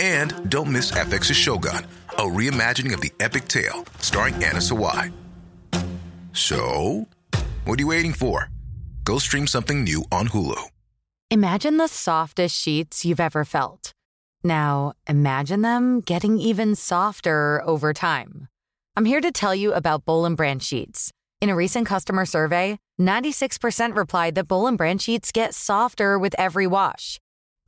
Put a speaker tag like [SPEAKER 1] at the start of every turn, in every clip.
[SPEAKER 1] And don't miss FX's Shogun, a reimagining of the epic tale, starring Anna Sawai. So, what are you waiting for? Go stream something new on Hulu.
[SPEAKER 2] Imagine the softest sheets you've ever felt. Now, imagine them getting even softer over time. I'm here to tell you about Boll and Branch sheets. In a recent customer survey, 96% replied that Boll and Branch sheets get softer with every wash.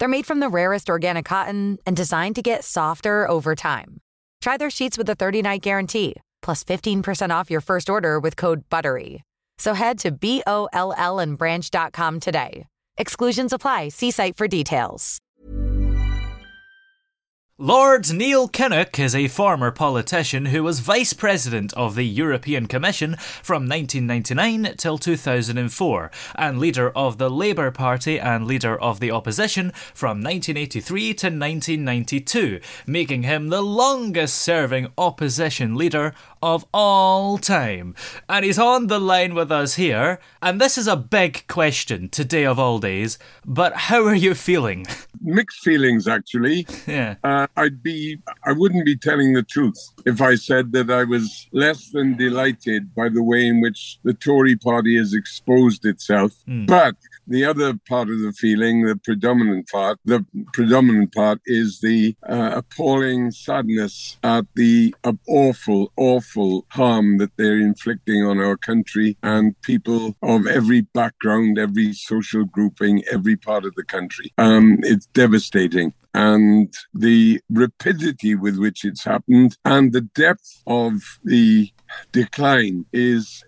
[SPEAKER 2] They're made from the rarest organic cotton and designed to get softer over time. Try their sheets with a 30-night guarantee, plus 15% off your first order with code BUTTERY. So head to B-O-L-L and branch.com today. Exclusions apply. See site for details.
[SPEAKER 3] Lord Neil Kinnock is a former politician who was Vice President of the European Commission from 1999 till 2004, and leader of the Labour Party and leader of the opposition from 1983 to 1992, making him the longest serving opposition leader of all time. And he's on the line with us here, and this is a big question today of all days, but how are you feeling?
[SPEAKER 4] Mixed feelings, actually.
[SPEAKER 3] Yeah.
[SPEAKER 4] Uh, I'd be, I wouldn't be telling the truth if I said that I was less than delighted by the way in which the Tory party has exposed itself. But the other part of the feeling, the predominant part, the predominant part is the uh, appalling sadness at the awful, awful harm that they're inflicting on our country and people of every background, every social grouping, every part of the country. Um, it's devastating and the rapidity with which it's happened and the depth of the decline is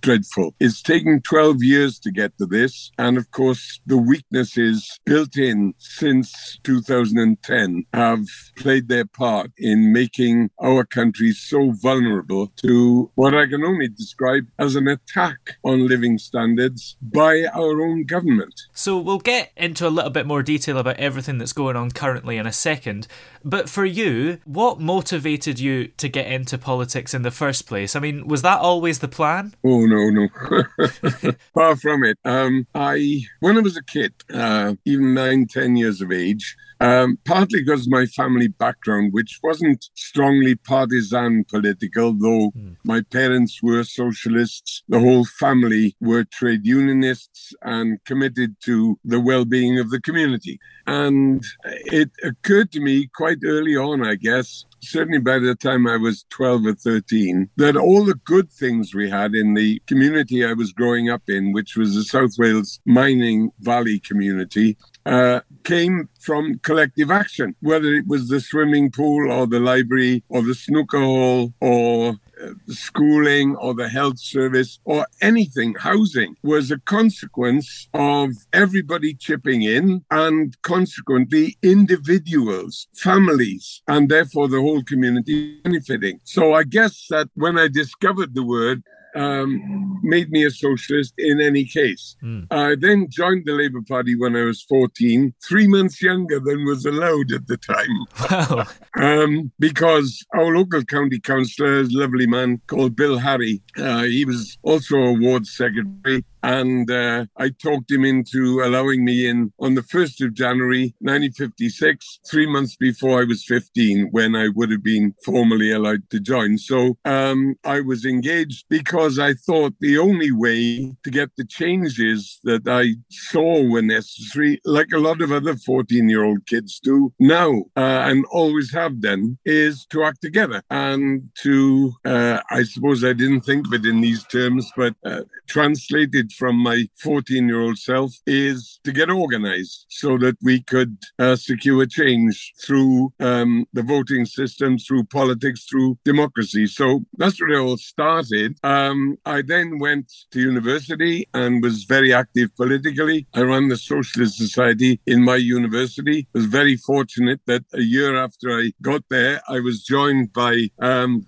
[SPEAKER 4] dreadful. It's taken 12 years to get to this. And of course, the weaknesses built in since 2010 have played their part in making our country so vulnerable to what I can only describe as an attack on living standards by our own government.
[SPEAKER 3] So we'll get into a little bit more detail about everything that's going on currently in a second. But for you, what motivated you to get into politics in the first place? I mean, was that always the plan?
[SPEAKER 4] Oh no, no, far from it. Um, I when I was a kid, uh, even nine, ten years of age, um, partly because my family background, which wasn't strongly partisan political, though my parents were socialists, the whole family were trade unionists and committed to the well-being of the community. And it occurred to me quite early on, I guess, certainly by the time I was 12 or 13, that all the good things we had in the community I was growing up in, which was the South Wales mining valley community, uh, came from collective action, whether it was the swimming pool or the library or the snooker hall or uh, schooling or the health service or anything, housing, was a consequence of everybody chipping in and consequently individuals, families, and therefore the whole community benefiting. So I guess that when I discovered the word, um, made me a socialist in any case. I then joined the Labour Party when I was 14, three months younger than was allowed at the time.
[SPEAKER 3] Wow.
[SPEAKER 4] Um, because our local county councillor, a lovely man called Bill Harry, uh, he was also a ward secretary. And uh, I talked him into allowing me in on the 1st of January 1956, three months before I was 15, when I would have been formally allowed to join. So um, I was engaged because I thought the only way to get the changes that I saw were necessary, like a lot of other 14 year old kids do now uh, and always have done, is to act together and to, uh, I suppose I didn't think of it in these terms, but uh, translated wanted from my 14 year old self is to get organized so that we could uh, secure change through um, the voting system, through politics, through democracy. So that's where it all started. Um, I then went to university and was very active politically. I ran the Socialist Society in my university. I Was very fortunate that a year after I got there, I was joined by um,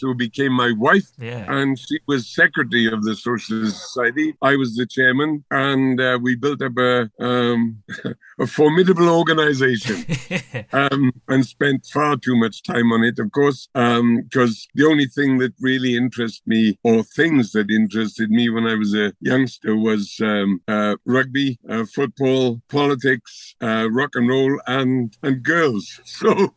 [SPEAKER 4] who became my wife,
[SPEAKER 3] Yeah.
[SPEAKER 4] and she was secretary of the Socialist Society. I was the chairman, and uh, we built up a um, a formidable organization um, and spent far too much time on it, of course, because the only thing that really interested me, or things that interested me when I was a youngster, was um, uh, rugby, uh, football, politics, uh, rock and roll, and and girls. So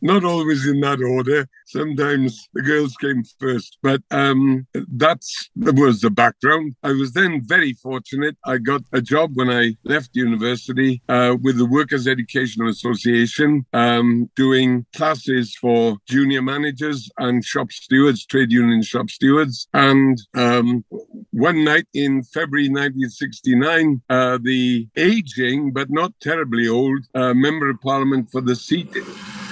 [SPEAKER 4] not always in that order. Sometimes the girls came first, but um, that's that was the background. I was then very fortunate. I got a job when I left university uh, with the Workers' Educational Association, um, doing classes for junior managers and shop stewards, trade union shop stewards. And um, one night in February 1969, uh, the aging but not terribly old uh, member of parliament for the seat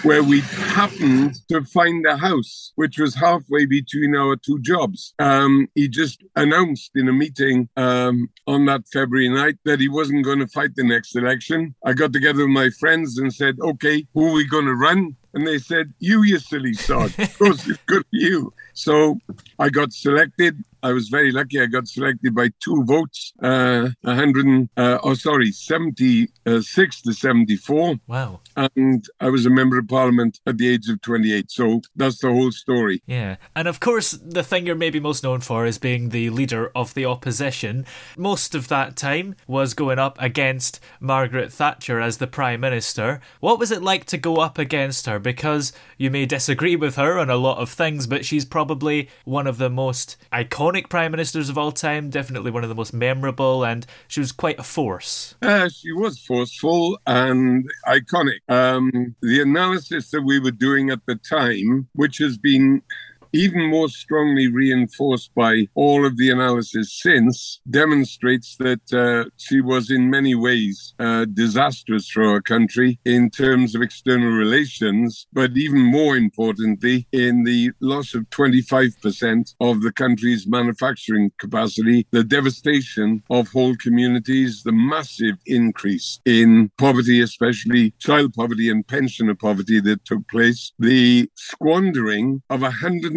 [SPEAKER 4] where we happened to find a house which was halfway between our two jobs. Um, he just announced in a meeting um, on that February night that he wasn't going to fight the next election. I got together with my friends and said, okay, who are we going to run? And they said, You, you silly sod. Of course, it's good for you. So I got selected. I was very lucky. I got selected by two votes, uh, 100, and, uh, oh, sorry, 76 to 74.
[SPEAKER 3] wow.
[SPEAKER 4] And I was a member of parliament at the age of 28. So that's the whole story.
[SPEAKER 3] Yeah. And of course, the thing you're maybe most known for is being the leader of the opposition. Most of that time was going up against Margaret Thatcher as the Prime Minister. What was it like to go up against her? Because you may disagree with her on a lot of things, but she's probably one of the most iconic Prime Ministers of all time, definitely one of the most memorable, and she was quite a force.
[SPEAKER 4] Uh, she was forceful and iconic. Um, the analysis that we were doing at the time, which has been even more strongly reinforced by all of the analysis since, demonstrates that uh, she was in many ways uh, disastrous for our country in terms of external relations, but even more importantly, in the loss of 25% of the country's manufacturing capacity, the devastation of whole communities, the massive increase in poverty, especially child poverty and pensioner poverty that took place, the squandering of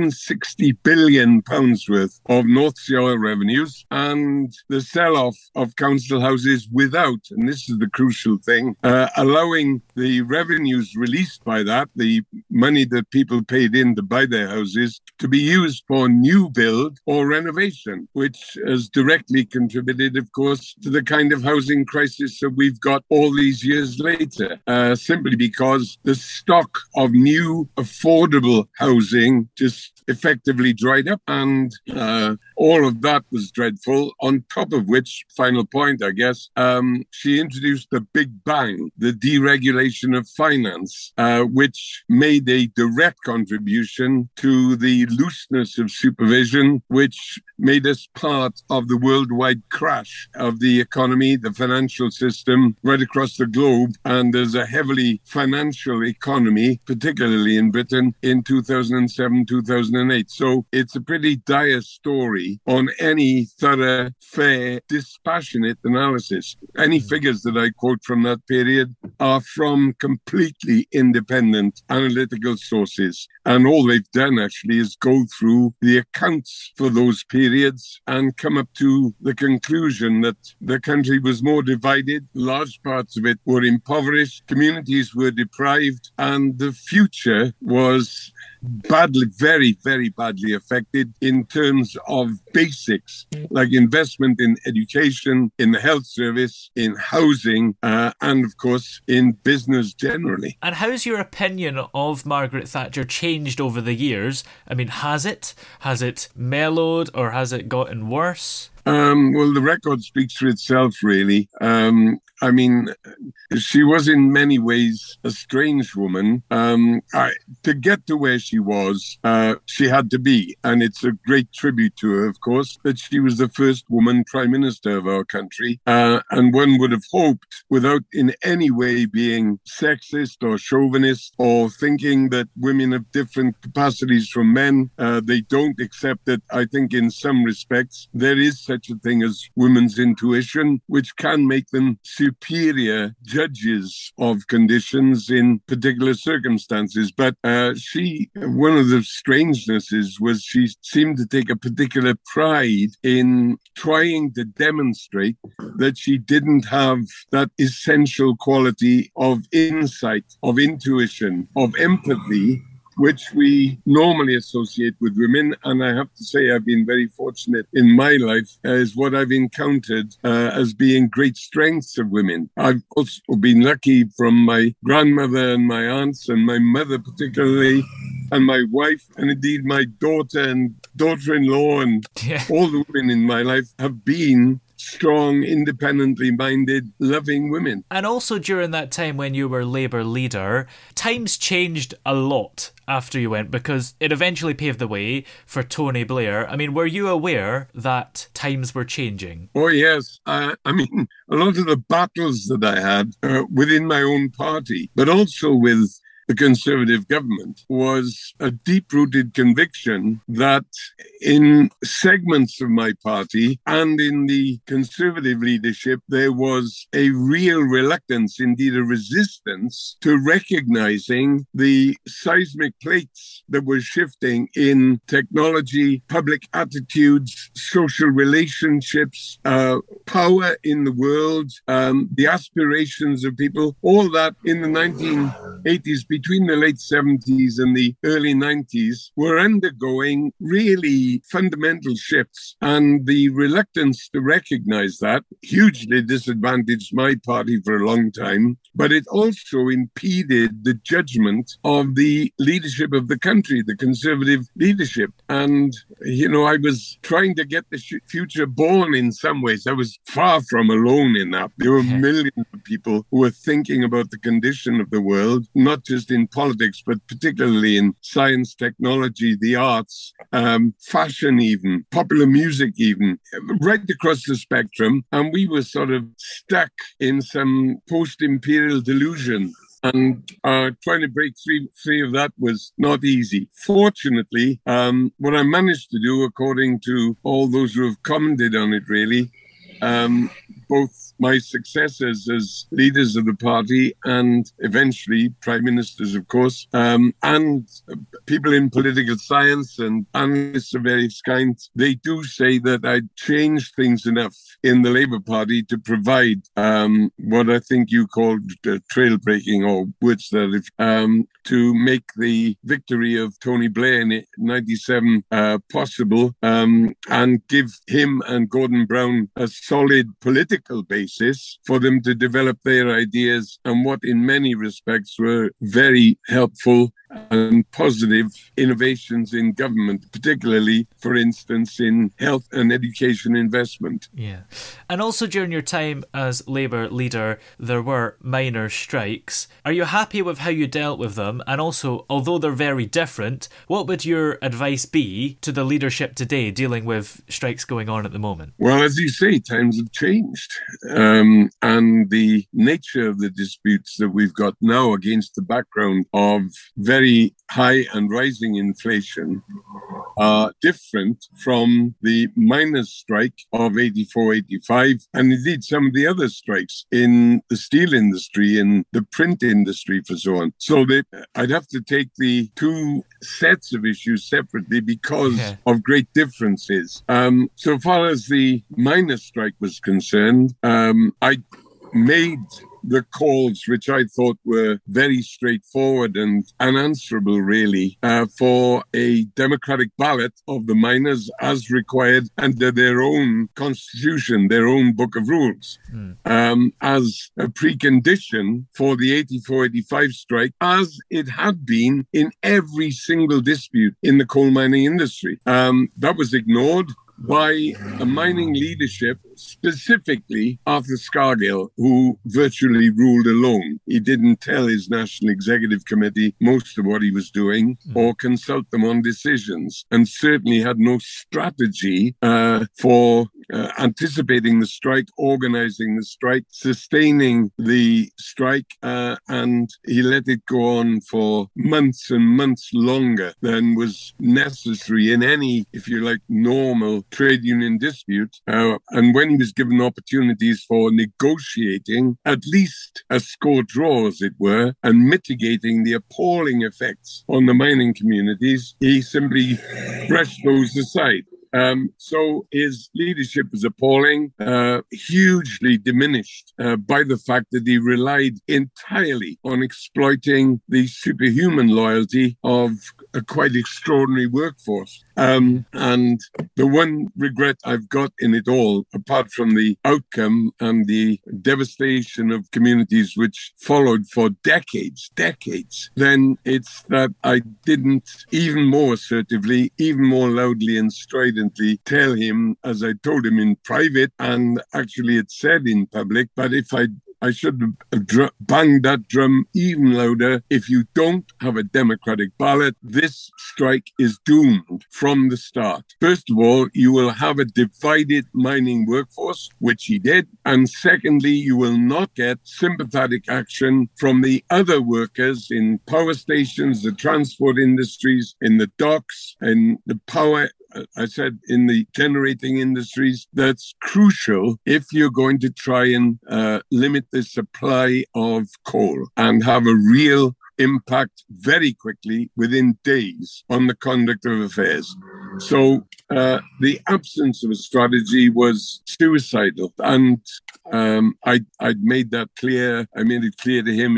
[SPEAKER 4] 160 billion pounds worth of North Sea oil revenues, and the sell-off of council houses without, and this is the crucial thing, uh, allowing the revenues released by that, the money that people paid in to buy their houses, to be used for new build or renovation, which has directly contributed, of course, to the kind of housing crisis that we've got all these years later, uh, simply because the stock of new affordable housing just effectively dried up. And uh, all of that was dreadful. On top of which, final point, I guess, um, she introduced the Big Bang, the deregulation of finance, uh, which made a direct contribution to the looseness of supervision, which made us part of the worldwide crash of the economy, the financial system right across the globe. And there's a heavily financial economy, particularly in Britain, in 2007, 2008. So it's a pretty dire story on any thorough, fair, dispassionate analysis. Any hmm. figures that I quote from that period are from completely independent analytical sources. And all they've done actually is go through the accounts for those periods and come up to the conclusion that the country was more divided, large parts of it were impoverished, communities were deprived, and the future was badly, very, very badly affected in terms of basics like investment in education, in the health service, in housing, uh, and of course in business generally.
[SPEAKER 3] And how's your opinion of Margaret Thatcher changed over the years? I mean, has it? Has it mellowed or has it gotten worse?
[SPEAKER 4] Um, well, the record speaks for itself, really. Um, I mean, she was in many ways a strange woman. Um, I, to get to where she was, uh, she had to be. And it's a great tribute to her, of course, that she was the first woman prime minister of our country. Uh, and one would have hoped, without in any way being sexist or chauvinist or thinking that women have different capacities from men, uh, they don't accept that. I think in some respects, there is such a thing as women's intuition, which can make them superior judges of conditions in particular circumstances. But uh, she, one of the strangenesses was she seemed to take a particular pride in trying to demonstrate that she didn't have that essential quality of insight, of intuition, of empathy which we normally associate with women. And I have to say, I've been very fortunate in my life as what I've encountered uh, as being great strengths of women. I've also been lucky from my grandmother and my aunts and my mother, particularly, and my wife, and indeed my daughter and daughter in law, and yeah. all the women in my life have been strong, independently minded, loving women.
[SPEAKER 3] And also during that time when you were Labour leader, times changed a lot after you went because it eventually paved the way for Tony Blair. I mean, were you aware that times were changing?
[SPEAKER 4] Oh, yes. I mean, a lot of the battles that I had uh, within my own party, but also with the Conservative government was a deep rooted conviction that in segments of my party and in the Conservative leadership, there was a real reluctance, indeed a resistance, to recognizing the seismic plates that were shifting in technology, public attitudes, social relationships, uh, power in the world, um, the aspirations of people, all that in the 1980s between the late 70s and the early 90s were undergoing really fundamental shifts. And the reluctance to recognize that hugely disadvantaged my party for a long time, but it also impeded the judgment of the leadership of the country, the conservative leadership. And, you know, I was trying to get the future born in some ways. I was far from alone in that. There were millions of people who were thinking about the condition of the world, not just in politics, but particularly in science, technology, the arts, um, fashion, even popular music, even right across the spectrum. And we were sort of stuck in some post imperial delusion and uh, trying to break free, free of that was not easy. Fortunately, um, what I managed to do, according to all those who have commented on it, really, um, both my successors as leaders of the party and eventually prime ministers, of course, um, and people in political science and analysts of various kinds, they do say that I changed things enough in the Labour Party to provide um, what I think you called uh, trail breaking or words that um, to make the victory of Tony Blair in 97 uh, possible um, and give him and Gordon Brown a solid political basis for them to develop their ideas and what in many respects were very helpful and positive innovations in government, particularly, for instance, in health and education investment.
[SPEAKER 3] Yeah. And also during your time as Labour leader, there were minor strikes. Are you happy with how you dealt with them? And also, although they're very different, what would your advice be to the leadership today dealing with strikes going on at the moment?
[SPEAKER 4] Well, as you say, times have changed. Um, and the nature of the disputes that we've got now against the background of very very high and rising inflation are different from the miners' strike of 84 85, and indeed some of the other strikes in the steel industry, in the print industry, for so on. So they, I'd have to take the two sets of issues separately because yeah. of great differences. Um, so far as the miners' strike was concerned, um, I made the calls, which I thought were very straightforward and unanswerable, really, uh, for a democratic ballot of the miners as required under their own constitution, their own book of rules, mm. um, as a precondition for the 84 85 strike, as it had been in every single dispute in the coal mining industry. Um, that was ignored by a mining leadership, specifically Arthur Scargill, who virtually ruled alone. He didn't tell his National Executive Committee most of what he was doing or consult them on decisions, and certainly had no strategy uh, for uh, anticipating the strike, organizing the strike, sustaining the strike, uh, and he let it go on for months and months longer than was necessary in any, if you like, normal trade union dispute. Uh, and when he was given opportunities for negotiating at least a score draw, as it were, and mitigating the appalling effects on the mining communities, he simply brushed those aside. Um, so his leadership is appalling, uh, hugely diminished uh, by the fact that he relied entirely on exploiting the superhuman loyalty of a quite extraordinary workforce. Um, and the one regret I've got in it all, apart from the outcome and the devastation of communities which followed for decades, decades, then it's that I didn't even more assertively, even more loudly and stridently tell him, as I told him in private, and actually it said in public, but if I I should have dr- banged that drum even louder. If you don't have a democratic ballot, this strike is doomed from the start. First of all, you will have a divided mining workforce, which he did. And secondly, you will not get sympathetic action from the other workers in power stations, the transport industries, in the docks, in the power I said in the generating industries, that's crucial if you're going to try and uh, limit the supply of coal and have a real impact very quickly within days on the conduct of affairs. So uh, the absence of a strategy was suicidal, and um, I I made that clear. I made it clear to him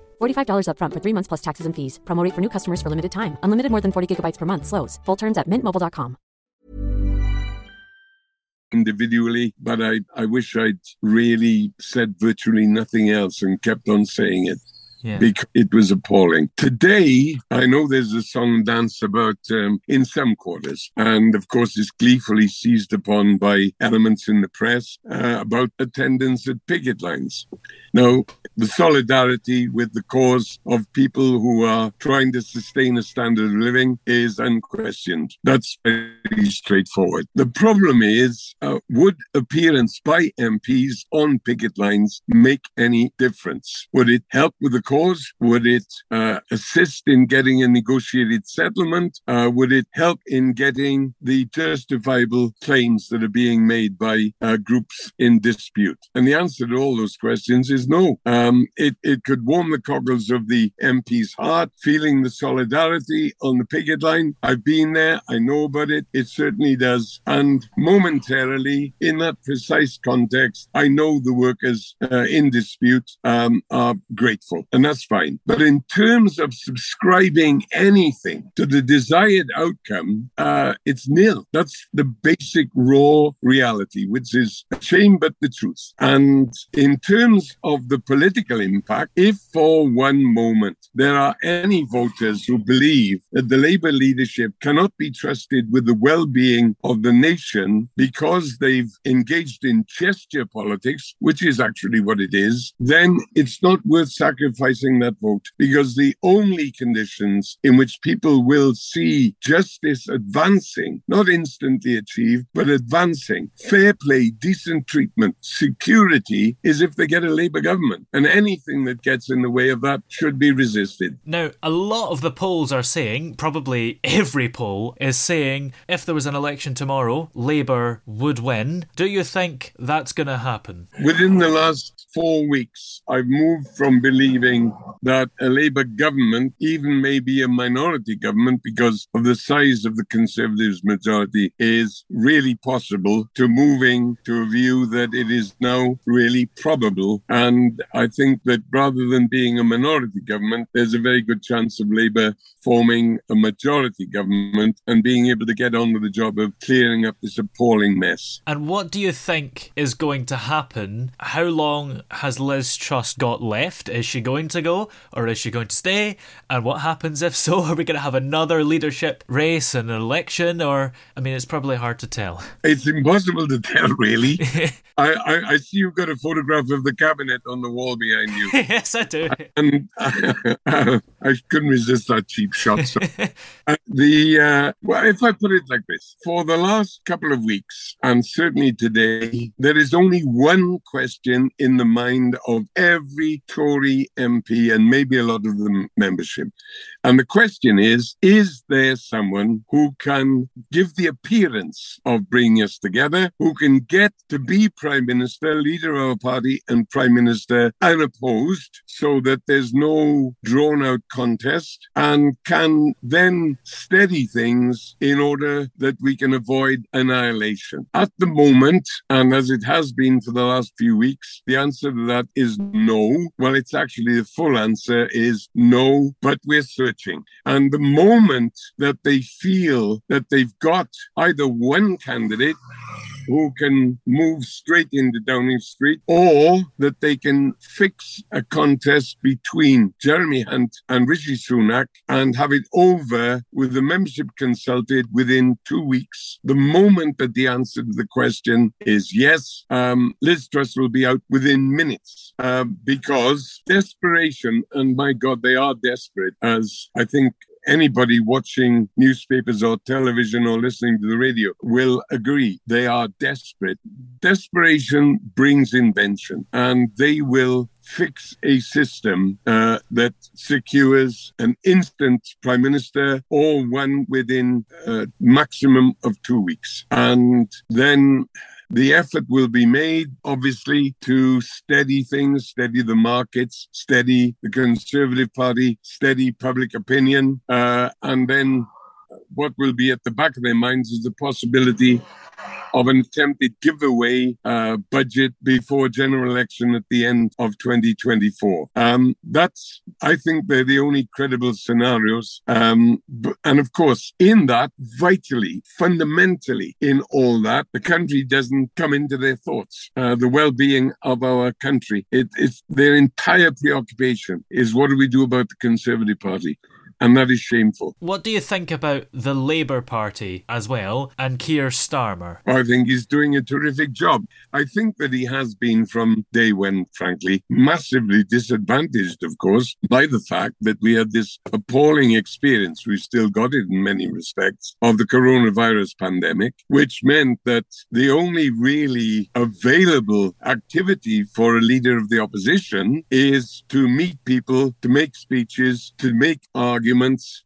[SPEAKER 5] $45 upfront for three months plus taxes and fees. Promo rate for new customers for limited time. Unlimited more than 40 gigabytes per month. Slows. Full terms at mintmobile.com.
[SPEAKER 4] individually, but I, I wish I'd really said virtually nothing else and kept on saying it.
[SPEAKER 3] Yeah.
[SPEAKER 4] Because it was appalling. Today, I know there's a song and dance about um, in some quarters, and of course, it's gleefully seized upon by elements in the press uh, about attendance at picket lines. Now, the solidarity with the cause of people who are trying to sustain a standard of living is unquestioned. That's very straightforward. The problem is, uh, would appearance by MPs on picket lines make any difference? Would it help with the cause? Would it uh, assist in getting a negotiated settlement? Uh, would it help in getting the justifiable claims that are being made by uh, groups in dispute? And the answer to all those questions is no. Um, it, it could warm the cockles of the MP's heart, feeling the solidarity on the picket line. I've been there, I know about it. It certainly does. And momentarily, in that precise context, I know the workers uh, in dispute um, are grateful, and that's fine. But in terms of subscribing anything to the desired outcome, uh, it's nil. That's the basic raw reality, which is a shame but the truth. And in terms of the political impact, if for one moment there are any voters who believe that the Labour leadership cannot be trusted with the well being of the nation because they've engaged in gesture politics, which is actually what it is, then it's not worth sacrificing that vote because the only conditions in which people will see justice advancing, not instantly achieved, but advancing, fair play, decent treatment, security, is if they get a Labour government. And anything that gets in the way of that should be resisted.
[SPEAKER 3] Now, a lot of the polls are saying, probably every poll is saying, if there was an election tomorrow, Labour would win. Do you think that's going to happen?
[SPEAKER 4] Within the last four weeks, I've moved from believing that a Labour government, even maybe a minority government, because of the size of the Conservatives' majority, is really possible, to moving to a view that it is now really probable. And I think that rather than being a minority government, there's a very good chance of Labour forming a majority government and being able to get on with the job of clearing up this appalling mess.
[SPEAKER 3] And what do you think is going to happen? How long has Liz Truss got left? Is she going to go or is she going to stay? And what happens if so? Are we going to have another leadership race, and an election? Or, I mean, it's probably hard to tell.
[SPEAKER 4] It's impossible to tell, really. I, I, I, see you've got a photograph of the cabinet on the wall behind you.
[SPEAKER 3] yes, I do.
[SPEAKER 4] And uh, I couldn't resist that cheap shot. So. uh, the uh, well, if I put it like this, for the last couple of weeks, and certainly today, there is only one question in the mind of every Tory MP and maybe a lot of the membership. And the question is Is there someone who can give the appearance of bringing us together, who can get to be Prime Minister, leader of a party, and Prime Minister unopposed, so that there's no drawn out contest, and can then steady things in order that we can avoid annihilation? At the moment, and as it has been for the last few weeks, the answer to that is no. Well, it's actually the full answer is no, but we're searching. And the moment that they feel that they've got either one candidate who can move straight into Downing Street, or that they can fix a contest between Jeremy Hunt and Rishi Sunak and have it over with the membership consulted within two weeks. The moment that the answer to the question is yes, um, Liz Truss will be out within minutes uh, because desperation, and my God, they are desperate, as I think anybody watching newspapers or television or listening to the radio will agree. They are desperate. Desperation brings invention, and they will fix a system uh, that secures an instant prime minister or one within a maximum of two weeks. And then the effort will be made, obviously, to steady things, steady the markets, steady the Conservative Party, steady public opinion, uh, and then what will be at the back of their minds is the possibility of an attempted giveaway uh, budget before general election at the end of 2024. Um, that's, I think, they're the only credible scenarios. Um, and of course, in that, vitally, fundamentally, in all that, the country doesn't come into their thoughts. Uh, the well-being of our country, it, it's their entire preoccupation is what do we do about the Conservative Party? And that is shameful.
[SPEAKER 3] What do you think about the Labour Party as well and Keir Starmer?
[SPEAKER 4] I think he's doing a terrific job. I think that he has been from day one, frankly, massively disadvantaged, of course, by the fact that we had this appalling experience. We've still got it in many respects of the coronavirus pandemic, which meant that the only really available activity for a leader of the opposition is to meet people, to make speeches, to make arguments,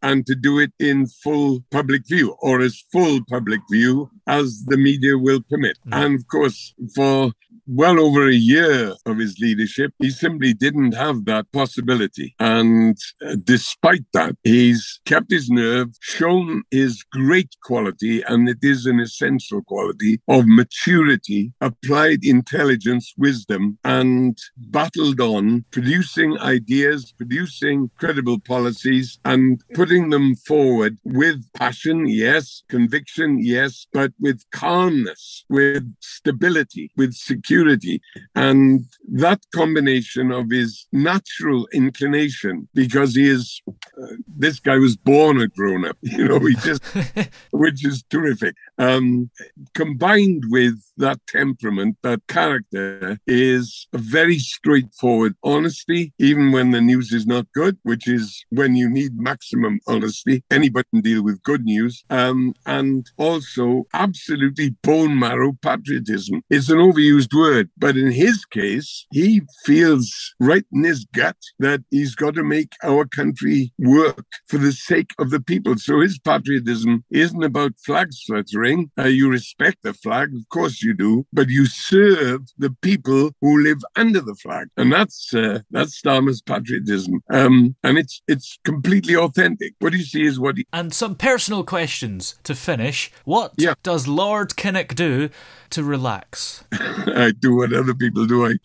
[SPEAKER 4] and to do it in full public view or as full public view as the media will permit. Mm. And of course, for well over a year of his leadership, he simply didn't have that possibility. And uh, despite that, he's kept his nerve, shown his great quality, and it is an essential quality of maturity, applied intelligence, wisdom, and battled on, producing ideas, producing credible policies, and putting them forward with passion, yes, conviction, yes, but with calmness, with stability, with security security. And that combination of his natural inclination, because he is, uh, this guy was born a grown up, you know, he just, which is terrific. Um, combined with that temperament, that character, is a very straightforward honesty, even when the news is not good, which is when you need maximum honesty. Anybody can deal with good news. Um, and also absolutely bone marrow patriotism. It's an overused word word. But in his case, he feels right in his gut that he's got to make our country work for the sake of the people. So his patriotism isn't about flags fluttering. Uh, you respect the flag, of course you do, but you serve the people who live under the flag, and that's uh, that's Starmer's patriotism. Um, and it's it's completely authentic. What do you see is what. He-
[SPEAKER 3] and some personal questions to finish. What yeah. does Lord Kinnock do to relax?
[SPEAKER 4] I do what other people do. I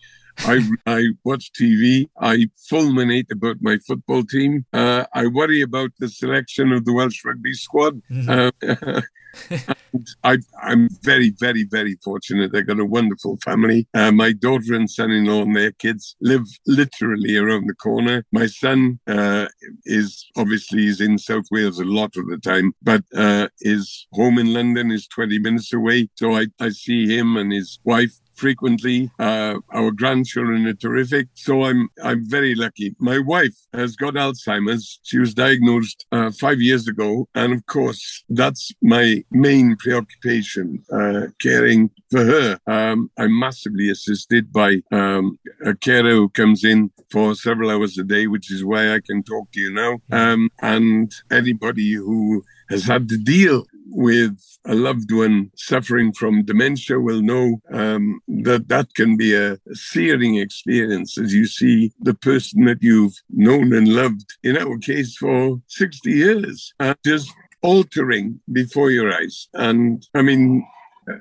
[SPEAKER 4] I, I watch TV. I fulminate about my football team. Uh, I worry about the selection of the Welsh rugby squad. Mm-hmm. Uh, I, am very, very, very fortunate. I've got a wonderful family. Uh, my daughter and son-in-law and their kids live literally around the corner. My son uh, is obviously is in South Wales a lot of the time, but uh, his home in London is 20 minutes away. So I, I see him and his wife frequently. Uh, our grandchildren are terrific. So I'm I'm very lucky. My wife has got Alzheimer's. She was diagnosed uh, five years ago, and of course that's my main preoccupation, uh, caring for her. Um, I'm massively assisted by um, a carer who comes in for several hours a day, which is why I can talk to you now. Um, and anybody who has had to deal with a loved one suffering from dementia will know um, that that can be a searing experience as you see the person that you've known and loved, in our case, for 60 years, uh, just altering before your eyes. And I mean,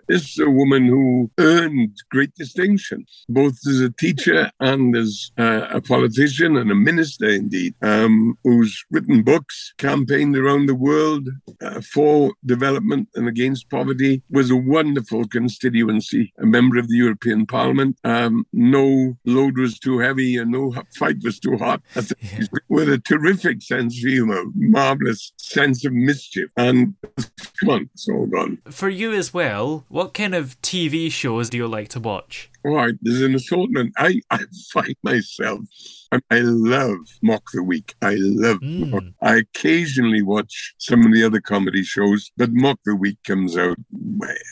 [SPEAKER 4] is a woman who earned great distinction, both as a teacher and as uh, a politician and a minister, indeed, um, who's written books, campaigned around the world uh, for development and against poverty, was a wonderful constituency, a member of the European Parliament. Um, no load was too heavy and no fight was too hot. Yeah. With a terrific sense of humor, marvelous sense of mischief. And come on, it's all gone.
[SPEAKER 3] For you as well, what kind of TV shows do you like to watch?
[SPEAKER 4] Right, there's an assortment. I, I find myself, I, I love Mock the Week. I love mm. I occasionally watch some of the other comedy shows, but Mock the Week comes out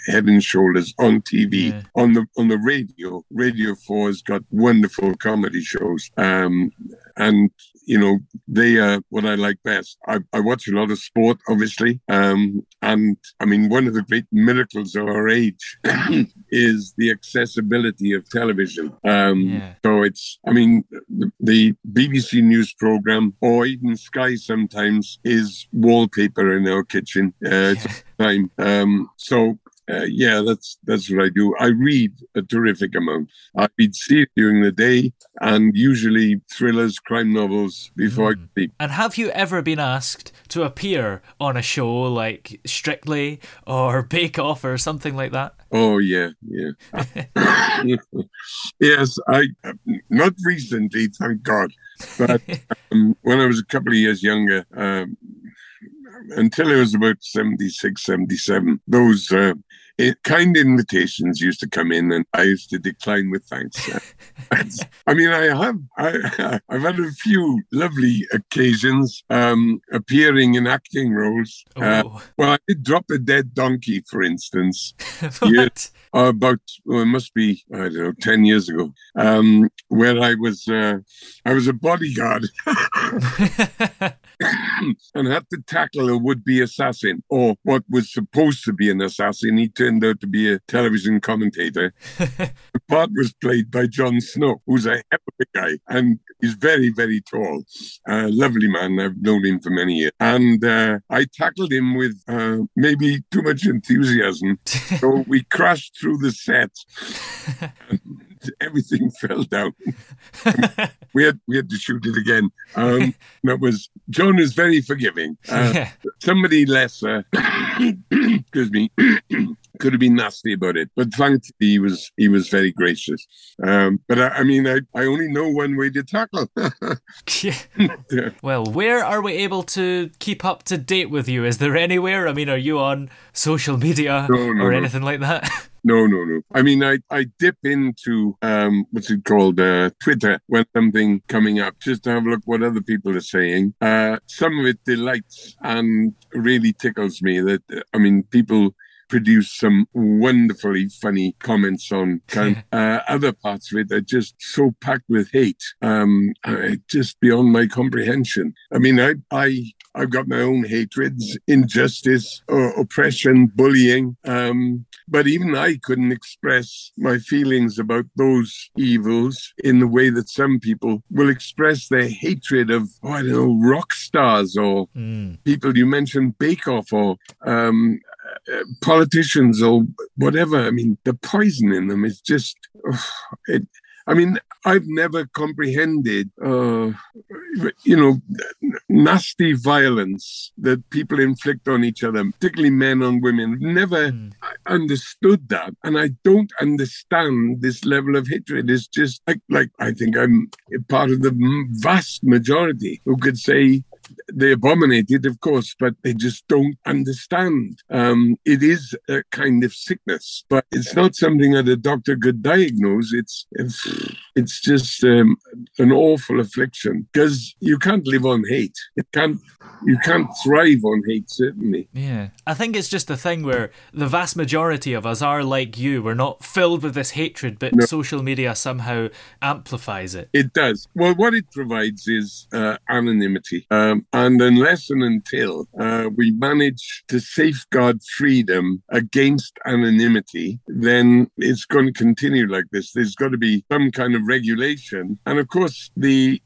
[SPEAKER 4] head and shoulders on TV, yeah. on the on the radio. Radio 4 has got wonderful comedy shows. Um, and you know they are what I like best. I, I watch a lot of sport, obviously, um, and I mean one of the great miracles of our age is the accessibility of television. Um, yeah. So it's, I mean, the, the, BBC News program or even Sky sometimes is wallpaper in our kitchen. Uh, yeah. time. Um, so uh, yeah, that's that's what I do. I read a terrific amount. I read series during the day, and usually thrillers, crime novels before mm. I sleep.
[SPEAKER 3] And have you ever been asked to to appear on a show like Strictly or Bake Off or something like that?
[SPEAKER 4] Oh yeah, yeah. yes, I not recently, thank God, but um, when I was a couple of years younger, um, until I was about 76, 77, those uh, it, kind invitations used to come in, and I used to decline with thanks. I mean, I have I, have had a few lovely occasions um, appearing in acting roles. Uh, well, I did drop a dead donkey, for instance. uh, about well, it must be I don't know ten years ago, um, where I was uh, I was a bodyguard. and had to tackle a would-be assassin or what was supposed to be an assassin. He turned out to be a television commentator. the part was played by Jon Snow, who's a hell of a guy, and he's very, very tall. Uh, lovely man. I've known him for many years, and uh, I tackled him with uh, maybe too much enthusiasm. so we crashed through the set. everything fell down. we had we had to shoot it again. Um, that was Jon is very forgiving. Uh, yeah. Somebody lesser, excuse me, could have been nasty about it, but thankfully he was he was very gracious. Um, but I, I, mean, I, I only know one way to tackle.
[SPEAKER 3] yeah. Well, where are we able to keep up to date with you? Is there anywhere? I mean, are you on social media no, no, or anything no. like that?
[SPEAKER 4] No, no, no. I mean, I, I dip into um, what's it called, uh, Twitter when something coming up, just to have a look what other people are saying. Uh, some of it delights and really tickles me. That I mean, people produce some wonderfully funny comments on kind uh, other parts of it are just so packed with hate um just beyond my comprehension i mean i i I've got my own hatreds, injustice, uh, oppression, bullying. Um, but even I couldn't express my feelings about those evils in the way that some people will express their hatred of, oh, I don't know, rock stars or mm. people you mentioned, Bake Off or um, uh, politicians or whatever. I mean, the poison in them is just, oh, it, I mean, I've never comprehended, uh, you know, nasty violence that people inflict on each other, particularly men on women. Never mm. understood that, and I don't understand this level of hatred. It's just like, like I think I'm part of the vast majority who could say they abominate it, of course, but they just don't understand. Um, it is a kind of sickness, but it's not something that a doctor could diagnose. It's it's, it's just um, an awful affliction because you can't live on hate. It can't you can't thrive on hate. Certainly.
[SPEAKER 3] Yeah, I think it's just a thing where the vast majority of us are like you. We're not filled with this hatred, but no. social media somehow amplifies it.
[SPEAKER 4] It does. Well, what it provides is uh, anonymity. Um, and unless and until uh, we manage to safeguard freedom against anonymity, then it's going to continue like this. There's got to be some kind of regulation. And of course, the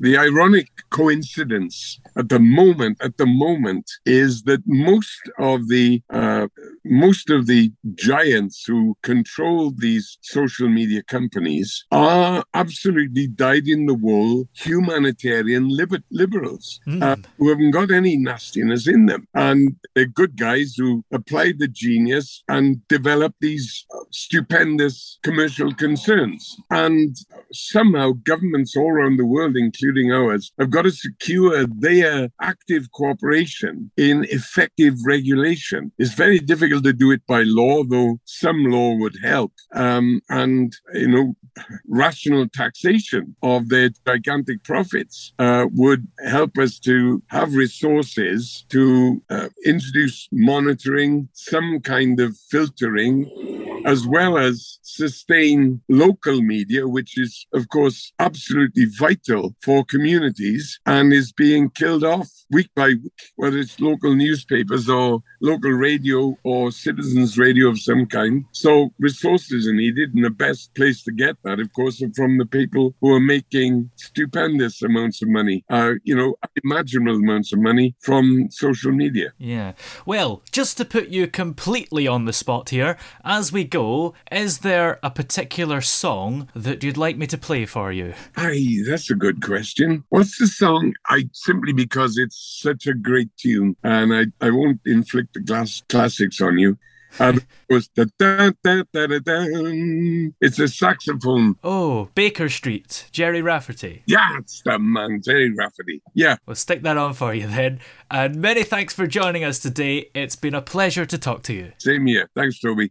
[SPEAKER 4] the ironic coincidence at the moment, at the moment, is that most of the uh, most of the giants who control these social media companies are absolutely dyed-in-the-wool humanitarian liber- liberals mm. uh, who haven't got any nastiness in them, and they're good guys who apply the genius and develop these stupendous commercial concerns. And somehow governments all around the world, including including ours, have got to secure their active cooperation in effective regulation. It's very difficult to do it by law, though some law would help. Um, and, you know, rational taxation of their gigantic profits uh, would help us to have resources to uh, introduce monitoring, some kind of filtering as well as sustain local media, which is, of course, absolutely vital for communities and is being killed off week by week, whether it's local newspapers or local radio or citizens' radio of some kind. So resources are needed, and the best place to get that, of course, are from the people who are making stupendous amounts of money, uh, you know, unimaginable amounts of money from social media.
[SPEAKER 3] Yeah. Well, just to put you completely on the spot here, as we go go, is there a particular song that you'd like me to play for you?
[SPEAKER 4] Aye, that's a good question. What's the song? I simply because it's such a great tune, and I, I won't inflict the glass classics on you. And um, it was the da, da, da, da, da. It's a saxophone.
[SPEAKER 3] Oh, Baker Street, Gerry Rafferty.
[SPEAKER 4] Yeah, it's the man, Gerry Rafferty. Yeah.
[SPEAKER 3] We'll stick that on for you then. And many thanks for joining us today. It's been a pleasure to talk to you.
[SPEAKER 4] Same here. Thanks, Toby.